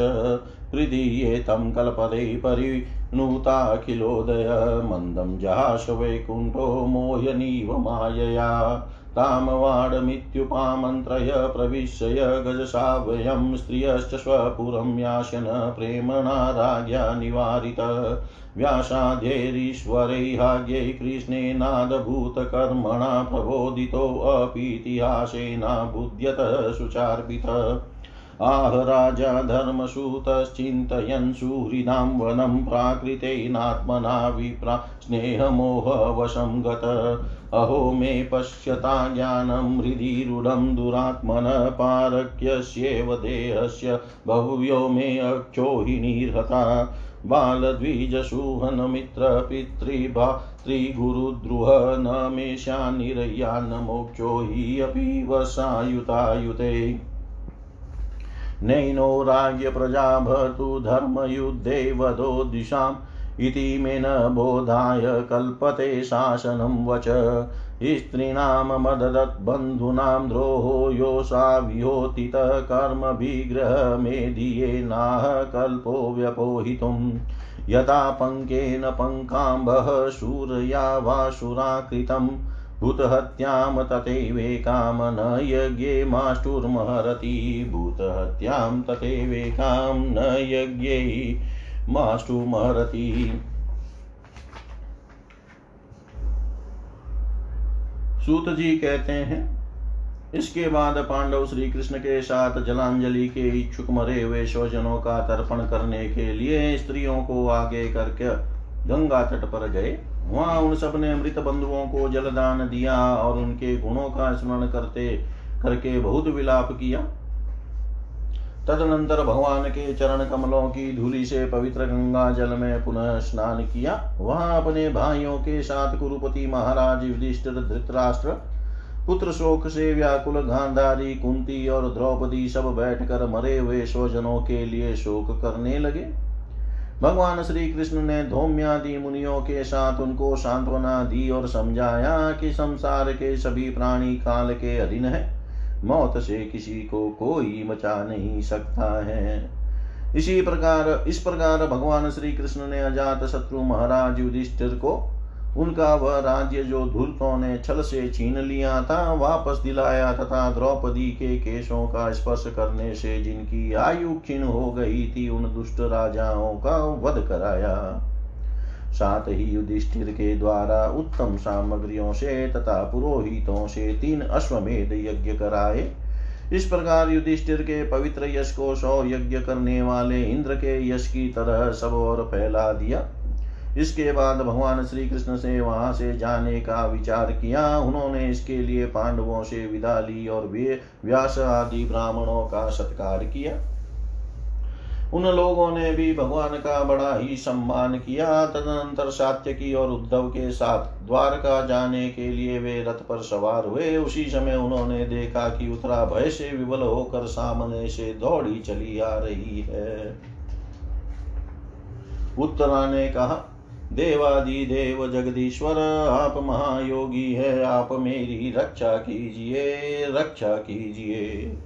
Speaker 1: हृदीयेतं कल्पते परिणुताखिलोदय मन्दं जहाश वैकुण्ठो मोहनीव मायया। तामवाडमित्युपामन्त्रय प्रविश्य गजसावयं स्त्रियश्च स्वपुरं याशन प्रेम्णा राज्ञा निवारित व्यासाध्यैरीश्वरैहाग्यै कृष्णेनादभूतकर्मणा प्रबोधितोऽपीतिहासेना बुध्यत सुचार्पित। आह राजा धर्मसूतश्चिन्तयन् सुहृदां वनं प्राकृतेनात्मना विप्रा स्नेहमोहवशं गत अहो मे पश्यता ज्ञानं हृदि रूढं दुरात्मनः पारक्यस्येव देहस्य बहुव्यो मे अक्षोहिणीर्हता बालद्विजसुहनमित्रपितृभातृगुरुद्रुह न मे शानिरय्यान्न मोक्षो हि अपि वसायुतायुते। नैनो राज्ञप्रजा भर्तु धर्मयुद्धे वधो दिशाम्। इति मे न बोधाय कल्पते शासनं वच। स्त्रीणां मददत्बन्धूनां द्रोहो योषा विहोतितः कर्मभिग्रहमेधियेनाह कल्पो व्यपोहितुम्। यथा पङ्केन पङ्काम्बः शूरया वा शुराकृतम् भूतहत्यां तथैवेकां न यज्ञे माष्टुर्महरति। भूतहत्यां तथैवेकां न यज्ञे माष्टुमहरति सूत जी कहते हैं, इसके बाद पांडव श्री कृष्ण के साथ जलांजलि के इच्छुक मरे हुए स्वजनों का तर्पण करने के लिए स्त्रियों को आगे करके गंगा तट पर गए। वहाँ उन सबने मृत बंधुओं को जलदान दिया और उनके गुणों का स्मरण करते, करके बहुत विलाप किया। तदनंतर भगवान के चरण कमलों की धूलि से पवित्र गंगा जल में पुनः स्नान किया। वहाँ अपने भाइयों के साथ कुरुपति महाराज, युधिष्ठिर, धृतराष्ट्र, पुत्र शोक से व्याकुल गांधारी, कुंती और द्रौपदी सब बैठकर मरे हुए स्वजनों के लिए शोक करने लगे। भगवान श्री कृष्ण ने धौम्यादि मुनियों के साथ उनको सांत्वना दी और समझाया कि संसार के सभी प्राणी काल के अधीन है। मौत से किसी को कोई मचा नहीं सकता है। इसी प्रकार, इस प्रकार भगवान श्री कृष्ण ने अजात शत्रु महाराज युधिष्ठिर को उनका वह राज्य जो धूर्तों ने छल से छीन लिया था, वापस दिलाया तथा द्रौपदी के केशों का स्पर्श करने से जिनकी आयु क्षीण हो गई थी, उन दुष्ट राजाओं का वध कराया। साथ ही युधिष्ठिर के द्वारा उत्तम सामग्रियों से तथा पुरोहितों से तीन अश्वमेध यज्ञ कराए। इस प्रकार युधिष्ठिर के पवित्र यश को सौ यज्ञ करने वाले इंद्र के यश की तरह सब और फैला दिया। इसके बाद भगवान श्री कृष्ण से वहाँ से जाने का विचार किया। उन्होंने इसके लिए पांडवों से विदा ली और वे व्यास आदि ब्राह्मणों का सत्कार किया। उन लोगों ने भी भगवान का बड़ा ही सम्मान किया। तदनंतर सात्यकी और उद्धव के साथ द्वारका जाने के लिए वे रथ पर सवार हुए। उसी समय उन्होंने देखा कि उत्तरा भय से विवल होकर सामने से दौड़ी चली आ रही है। उत्तरा ने कहा देवादि देव जगदीश्वर, आप महायोगी है, आप मेरी रक्षा कीजिए रक्षा कीजिए।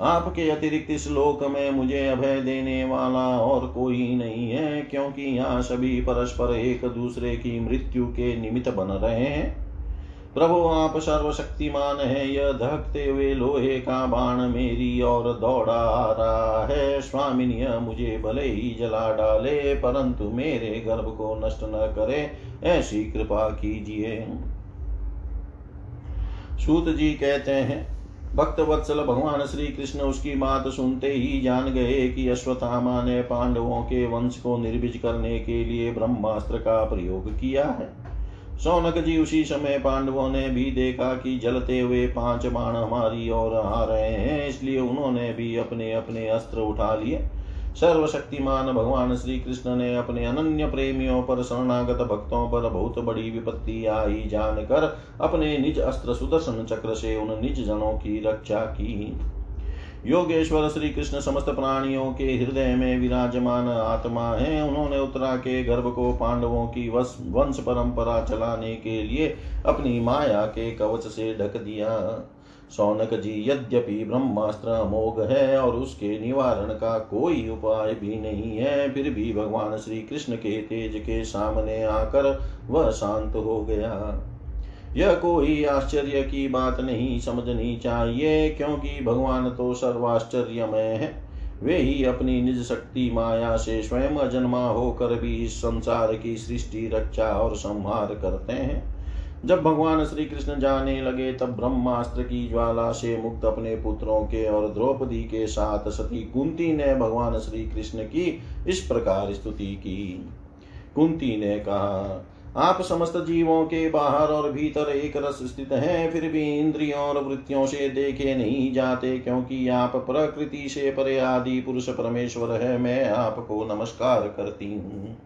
Speaker 1: आपके अतिरिक्त इस लोक में मुझे अभय देने वाला और कोई नहीं है, क्योंकि यहाँ सभी परस्पर एक दूसरे की मृत्यु के निमित्त बन रहे हैं। प्रभु, आप सर्वशक्तिमान है। यह धकते हुए लोहे का बाण मेरी और दौड़ा आ रहा है। स्वामिनी मुझे भले ही जला डाले, परंतु मेरे गर्भ को नष्ट न करे। ऐसी कृपा कीजिए। सूत जी कहते हैं, भक्त वत्सल भगवान श्री कृष्ण उसकी बात सुनते ही जान गए कि अश्वत्थामा ने पांडवों के वंश को निर्विज करने के लिए ब्रह्मास्त्र का प्रयोग किया है। सौनक जी उसी समय पांडवों ने भी देखा कि जलते हुए पाँच बाण हमारी ओर आ रहे हैं, इसलिए उन्होंने भी अपने अपने अस्त्र उठा लिए। सर्वशक्तिमान भगवान श्री कृष्ण ने अपने अनन्य प्रेमियों पर, शरणागत भक्तों पर बहुत बड़ी विपत्ति आई, जानकर अपने निज अस्त्र सुदर्शन चक्र से उन निज जनों की रक्षा की। योगेश्वर श्री कृष्ण समस्त प्राणियों के हृदय में विराजमान आत्मा है। उन्होंने उत्तरा के गर्भ को पांडवों की वंश परंपरा चलाने के लिए अपनी माया के कवच से ढक दिया। सौनक जी, यद्यपि ब्रह्मास्त्र अमोघ है और उसके निवारण का कोई उपाय भी नहीं है, फिर भी भगवान श्री कृष्ण के तेज के सामने आकर वह शांत हो गया। यह कोई आश्चर्य की बात नहीं, समझनी चाहिए, क्योंकि भगवान तो सर्वाश्चर्यमय है। वे ही अपनी निज शक्ति माया से स्वयं अजन्मा होकर भी इस संसार की सृष्टि, रक्षा और संहार करते हैं। जब भगवान श्री कृष्ण जाने लगे, तब ब्रह्मास्त्र की ज्वाला से मुक्त अपने पुत्रों के और द्रौपदी के साथ सती कुंती ने भगवान श्री कृष्ण की इस प्रकार स्तुति की। कुंती ने कहा आप समस्त जीवों के बाहर और भीतर एक रस स्थित हैं, फिर भी इंद्रियों और वृत्तियों से देखे नहीं जाते, क्योंकि आप प्रकृति से परे आदि पुरुष परमेश्वर है, मैं आपको नमस्कार करती हूँ।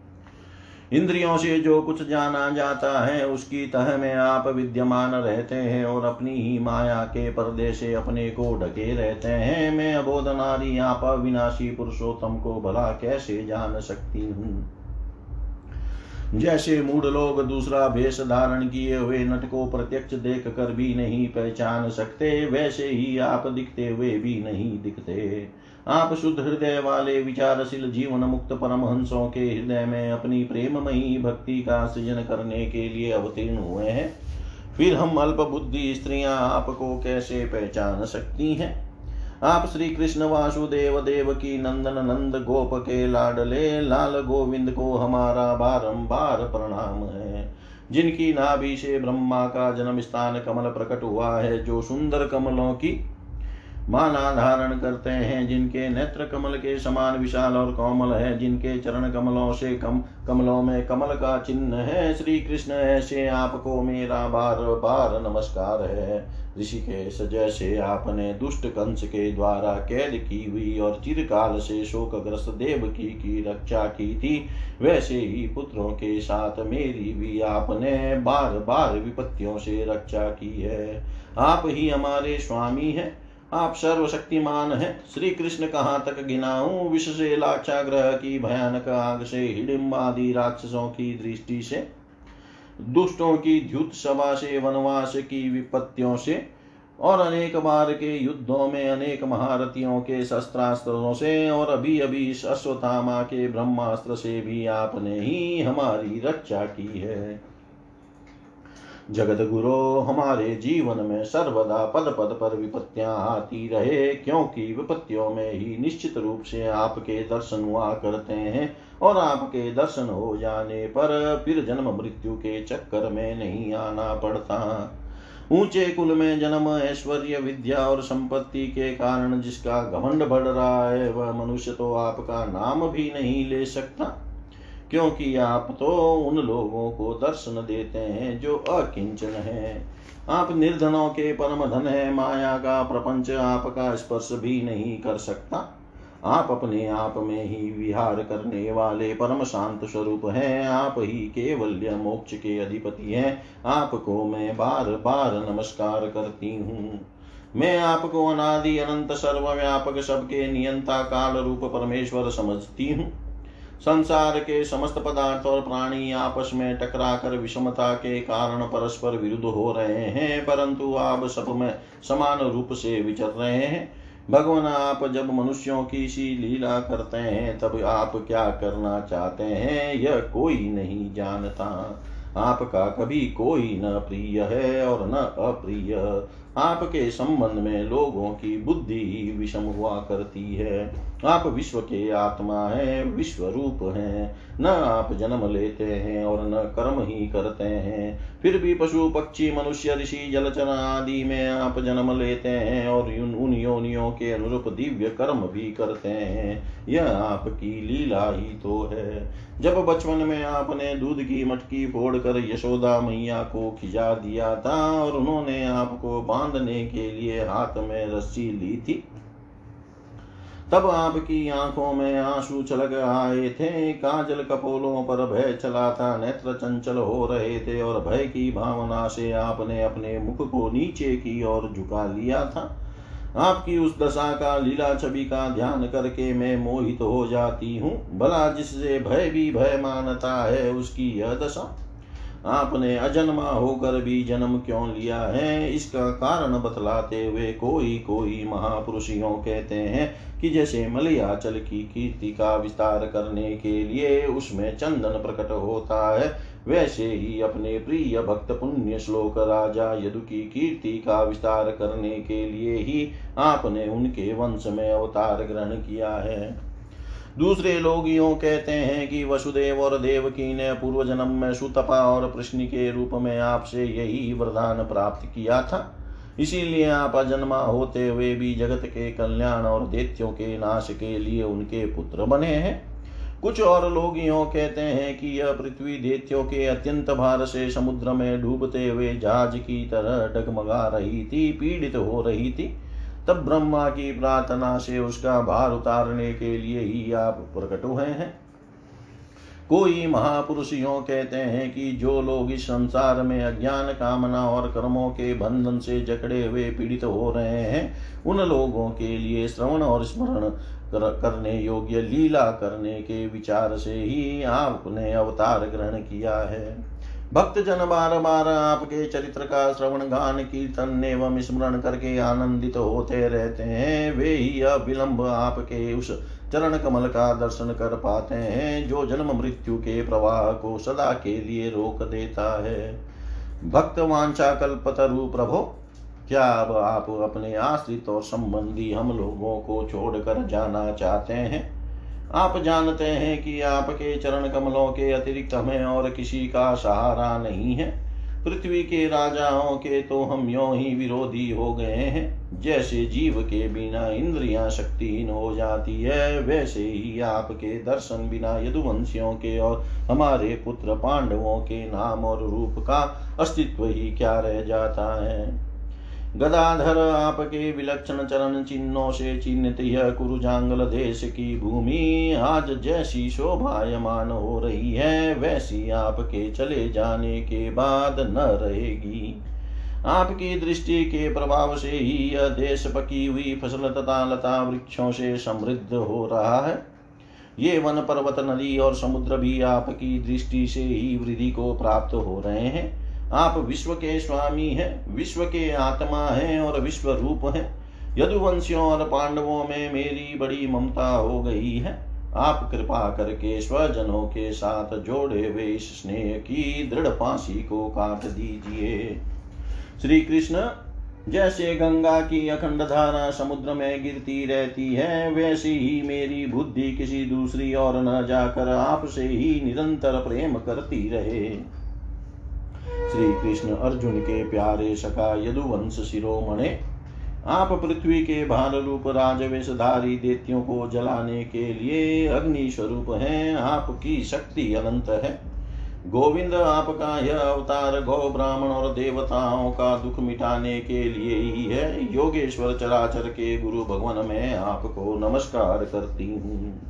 Speaker 1: इंद्रियों से जो कुछ जाना जाता है, उसकी तह में आप विद्यमान रहते हैं और अपनी ही माया के पर्दे से अपने को ढके रहते हैं। मैं अबोध नारी, आप अविनाशी पुरुषोत्तम को भला कैसे जान सकती हूँ? जैसे मूड लोग दूसरा भेष धारण किए हुए नट को प्रत्यक्ष देख कर भी नहीं पहचान सकते, वैसे ही आप दिखते हुए भी नहीं दिखते। आप शुद्ध हृदय वाले विचारशील जीवन मुक्त परमहंसों के हृदय में अपनी प्रेममयी भक्ति का सृजन करने के लिए अवतीर्ण हुए हैं। फिर हम अल्प बुद्धि स्त्रियाँ आपको कैसे पहचान सकती हैं? आप श्री कृष्ण वासुदेव देव की नंदन नंद गोप के लाडले लाल गोविंद को हमारा बारंबार प्रणाम है। जिनकी नाभि से ब्रह्मा का जन्म स्थान कमल प्रकट हुआ है, जो सुंदर कमलों की माला धारण करते हैं, जिनके नेत्र कमल के समान विशाल और कोमल है, जिनके चरण कमलों से कम, कमलों में कमल का चिन्ह है। श्री कृष्ण ऐसे आपको मेरा बार बार नमस्कार है। ऋषिकेश, जैसे आपने दुष्ट कंस के द्वारा कैद की हुई और चिरकाल से शोकग्रस्त देवकी की रक्षा की थी, वैसे ही पुत्रों के साथ मेरी भी आपने बार बार विपत्तियों से रक्षा की है। आप ही हमारे स्वामी हैं आप सर्वशक्तिमान हैं। श्री कृष्ण कहाँ तक गिनाऊं? विष से, लाक्षाग्रह की भयानक आग से हिडिम्ब आदि राक्षसों की दृष्टि से, दुष्टों की द्युत सभा से, वनवास की विपत्तियों से, और अनेक बार के युद्धों में, अनेक महारथियों के शस्त्रास्त्रों से, और अभी अभी इस के ब्रह्मास्त्र से भी आपने ही हमारी रक्षा की है। जगत गुरो हमारे जीवन में सर्वदा पद पद पर विपत्तियाँ आती रहे, क्योंकि विपत्तियों में ही निश्चित रूप से आपके दर्शन हुआ करते हैं और आपके दर्शन हो जाने पर फिर जन्म मृत्यु के चक्कर में नहीं आना पड़ता। ऊँचे कुल में जन्म, ऐश्वर्य, विद्या और संपत्ति के कारण जिसका घमंड बढ़ रहा है, वह मनुष्य तो आपका नाम भी नहीं ले सकता। क्योंकि आप तो उन लोगों को दर्शन देते हैं जो अकिंचन है। आप निर्धनों के परम धन है, माया का प्रपंच आपका स्पर्श भी नहीं कर सकता। आप अपने आप में ही विहार करने वाले परम शांत स्वरूप हैं। आप ही केवल्य मोक्ष के अधिपति हैं। आपको मैं बार बार नमस्कार करती हूँ। मैं आपको अनादि, अनंत, सर्वव्यापक, सबके नियंता काल रूप परमेश्वर समझती हूँ। संसार के समस्त पदार्थ और प्राणी आपस में टकरा कर विषमता के कारण परस्पर विरुद्ध हो रहे हैं, परंतु आप सब में समान रूप से विचर रहे हैं। भगवान, आप जब मनुष्यों की सी लीला करते हैं, तब आप क्या करना चाहते हैं, यह कोई नहीं जानता। आपका कभी कोई न प्रिय है और न अप्रिय। आपके संबंध में लोगों की बुद्धि विषम हुआ करती है। आप विश्व के आत्मा है विश्व रूप है। न आप जन्म लेते हैं और न कर्म ही करते हैं। फिर भी पशु, पक्षी, मनुष्य, ऋषि जलचर आदि में आप जन्म लेते हैं और उन योनियों के अनुरूप दिव्य कर्म भी करते हैं। यह आपकी लीला ही तो है। जब बचपन में आपने दूध की मटकी फोड़कर यशोदा मैया को खिजा दिया था और उन्होंने आपको बांधने के लिए हाथ में रस्सी ली थी तब आपकी आँखों में आँसू छलक आए थे, काजल कपोलों पर भय चला था, नेत्र चंचल हो रहे थे और भय की भावना से आपने अपने मुख को नीचे की ओर झुका लिया था। आपकी उस दशा का लीला छवि का ध्यान करके मैं मोहित हो जाती हूँ। भला जिससे भय भी भय मानता है, उसकी यह दशा आपने अजन्मा होकर भी जन्म क्यों लिया है? इसका कारण बतलाते हुए कोई कोई महापुरुष कहते हैं कि जैसे मलयाचल की कीर्ति का विस्तार करने के लिए उसमें चंदन प्रकट होता है, वैसे ही अपने प्रिय भक्त पुण्य श्लोक राजा यदु की कीर्ति का विस्तार करने के लिए ही आपने उनके वंश में अवतार ग्रहण किया है। दूसरे लोग यूँ कहते हैं कि वसुदेव और देवकी ने पूर्व जन्म में सुतपा और प्रश्न के रूप में आपसे यही वरदान प्राप्त किया था। इसीलिए आप अजन्मा होते हुए भी जगत के कल्याण और दैत्यों के नाश के लिए उनके पुत्र बने हैं। कुछ और लोग यो कहते हैं कि यह पृथ्वी दैत्यों के अत्यंत भार से समुद्र में डूबते हुए जहाज़ की तरह डगमगा रही थी, पीड़ित हो रही थी। तब ब्रह्मा की प्रार्थना से उसका भार उतारने के लिए ही आप प्रकट हुए हैं। कोई महापुरुष यो कहते हैं कि जो लोग इस संसार में अज्ञान कामना और कर्मों के बंधन से जकड़े हुए पीड़ित हो रहे हैं उन लोगों के लिए श्रवण और स्मरण कर, करने योग्य लीला करने के विचार से ही आपने अवतार ग्रहण किया है। भक्त जन बार बार आपके चरित्र का श्रवण, गान, कीर्तन एवं स्मरण करके आनंदित तो होते रहते हैं। वे ही अविलंब आपके उस चरण कमल का दर्शन कर पाते हैं, जो जन्म मृत्यु के प्रवाह को सदा के लिए रोक देता है। भक्त वांछा कल्पतरु प्रभो, क्या अब आप अपने आश्रित और संबंधी हम लोगों को छोड़कर जाना चाहते हैं? आप जानते हैं कि आपके चरण कमलों के अतिरिक्त हमें और किसी का सहारा नहीं है। पृथ्वी के राजाओं के तो हम यो ही विरोधी हो गए हैं। जैसे जीव के बिना इंद्रियाँ शक्तिहीन हो जाती है, वैसे ही आपके दर्शन बिना यदुवंशियों के और हमारे पुत्र पांडवों के नाम और रूप का अस्तित्व ही क्या रह जाता है? गदाधर आपके विलक्षण चरण चिन्हों से चिन्हित यह कुरुजांगल देश की भूमि आज जैसी शोभायमान हो रही है, वैसी आपके चले जाने के बाद न रहेगी। आपकी दृष्टि के प्रभाव से ही यह देश पकी हुई फ़सल तथा लता वृक्षों से समृद्ध हो रहा है। ये वन पर्वत, नदी और समुद्र भी आपकी दृष्टि से ही वृद्धि को प्राप्त हो रहे हैं। आप विश्व के स्वामी हैं, विश्व के आत्मा हैं और विश्व रूप हैं। यदुवंशियों और पांडवों में मेरी बड़ी ममता हो गई है। आप कृपा करके स्वजनों के साथ जोड़े हुए इस स्नेह की दृढ़ फांसी को काट दीजिए। श्री कृष्ण जैसे गंगा की अखंड धारा समुद्र में गिरती रहती है, वैसी ही मेरी बुद्धि किसी दूसरी ओर न जाकर आपसे ही निरंतर प्रेम करती रहे। श्री कृष्ण अर्जुन के प्यारे सखा यदुवंश शिरोमणे आप पृथ्वी के भार रूप राजवेशधारी देत्यों को जलाने के लिए अग्नि स्वरूप हैं, आपकी शक्ति अनंत है। गोविंद, आपका यह अवतार गौ ब्राह्मण और देवताओं का दुख मिटाने के लिए ही है। योगेश्वर चराचर के गुरु भगवान, मैं आपको नमस्कार करती हूँ।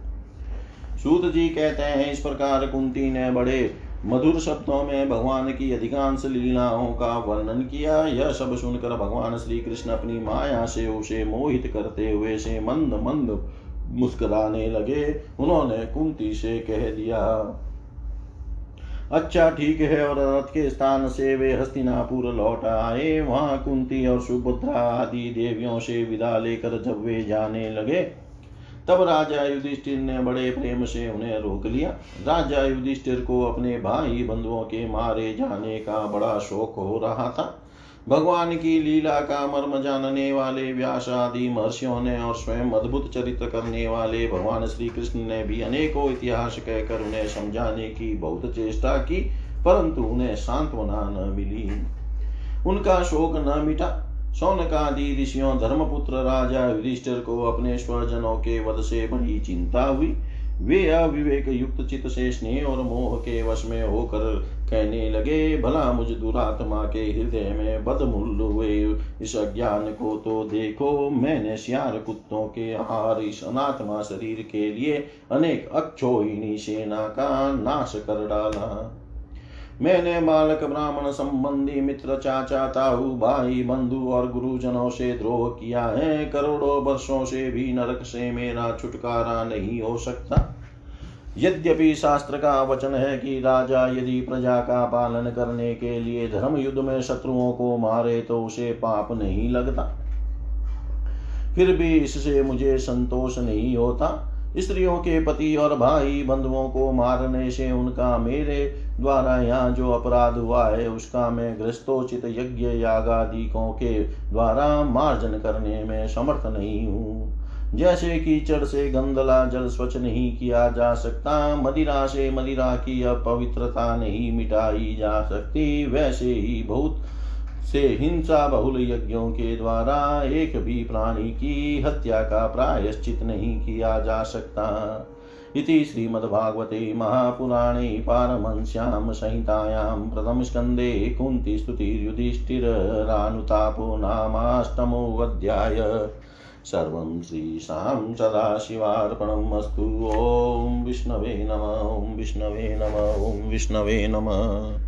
Speaker 1: सूत जी कहते हैं, इस प्रकार कुंती ने बड़े मधुर शब्दों में भगवान की अधिकांश लीलाओं का वर्णन किया। यह सब सुनकर भगवान श्री कृष्ण अपनी माया से उसे मोहित करते हुए से मंद मंद मुस्कुराने लगे। उन्होंने कुंती से कह दिया अच्छा ठीक है। और रथ के स्थान से वे हस्तिनापुर लौट आए। वहाँ कुंती और सुभद्रा आदि देवियों से विदा लेकर जब वे जाने लगे तब राजा युधिष्ठिर ने बड़े प्रेम से उन्हें रोक लिया। राजा युधिष्ठिर को अपने भाई बंधुओं के मारे जाने का बड़ा शोक हो रहा था। भगवान की लीला का मर्म जानने वाले व्यास आदि महर्षियों ने और स्वयं अद्भुत चरित्र करने वाले भगवान श्री कृष्ण ने भी अनेकों इतिहास कहकर उन्हें समझाने की बहुत चेष्टा की, परंतु उन्हें सांत्वना न मिली। उनका शोक न मिटा। सौनकादि ऋषियों, धर्मपुत्र राजा युधिष्ठिर को अपने स्वजनों के वध से बड़ी चिंता हुई। वे अविवेक युक्त चित से स्नेह और मोह के वश में होकर कहने लगे, भला मुझ दुरात्मा के हृदय में बदमूल हुए। इस अज्ञान को तो देखो, मैंने श्यार कुत्तों के आहार इस अनात्मा शरीर के लिए अनेक अक्षोहिणी सेना का नाश कर डाला। मैंने बालक ब्राह्मण संबंधी मित्र चाचा ताऊ भाई बंधु और गुरुजनों से द्रोह किया है। करोड़ों वर्षों से भी नरक से मेरा छुटकारा नहीं हो सकता। यद्यपि शास्त्र का वचन है कि राजा यदि प्रजा का पालन करने के लिए धर्म युद्ध में शत्रुओं को मारे तो उसे पाप नहीं लगता। फिर भी इससे मुझे संतोष नहीं होता। स्त्रियों के पति और भाई बंधुओं को मारने से उनका मेरे द्वारा यहाँ जो अपराध हुआ है, उसका मैं ग्रस्तोचित यज्ञ यागादिकों के द्वारा मार्जन करने में समर्थ नहीं हूँ। जैसे कीचड़ से गंदला जल स्वच्छ नहीं किया जा सकता, मदिरा से मदिरा की अपवित्रता नहीं मिटाई जा सकती, वैसे ही बहुत से हिंसा बहुल यज्ञों के द्वारा एक भी प्राणी की हत्या का प्रायश्चित नहीं किया जा सकता। इति श्रीमद्भागवते महापुराणे पारमंस्यां संहितायां प्रथमस्कन्दे कुन्तिस्तुतिर्युधिष्ठिररानुतापो नामाष्टमोऽध्याय। सर्वं श्रीशां सदाशिवार्पणम् अस्तु। ॐ विष्णवे नम, ॐ विष्णवे नम, ॐ विष्णवे नमः।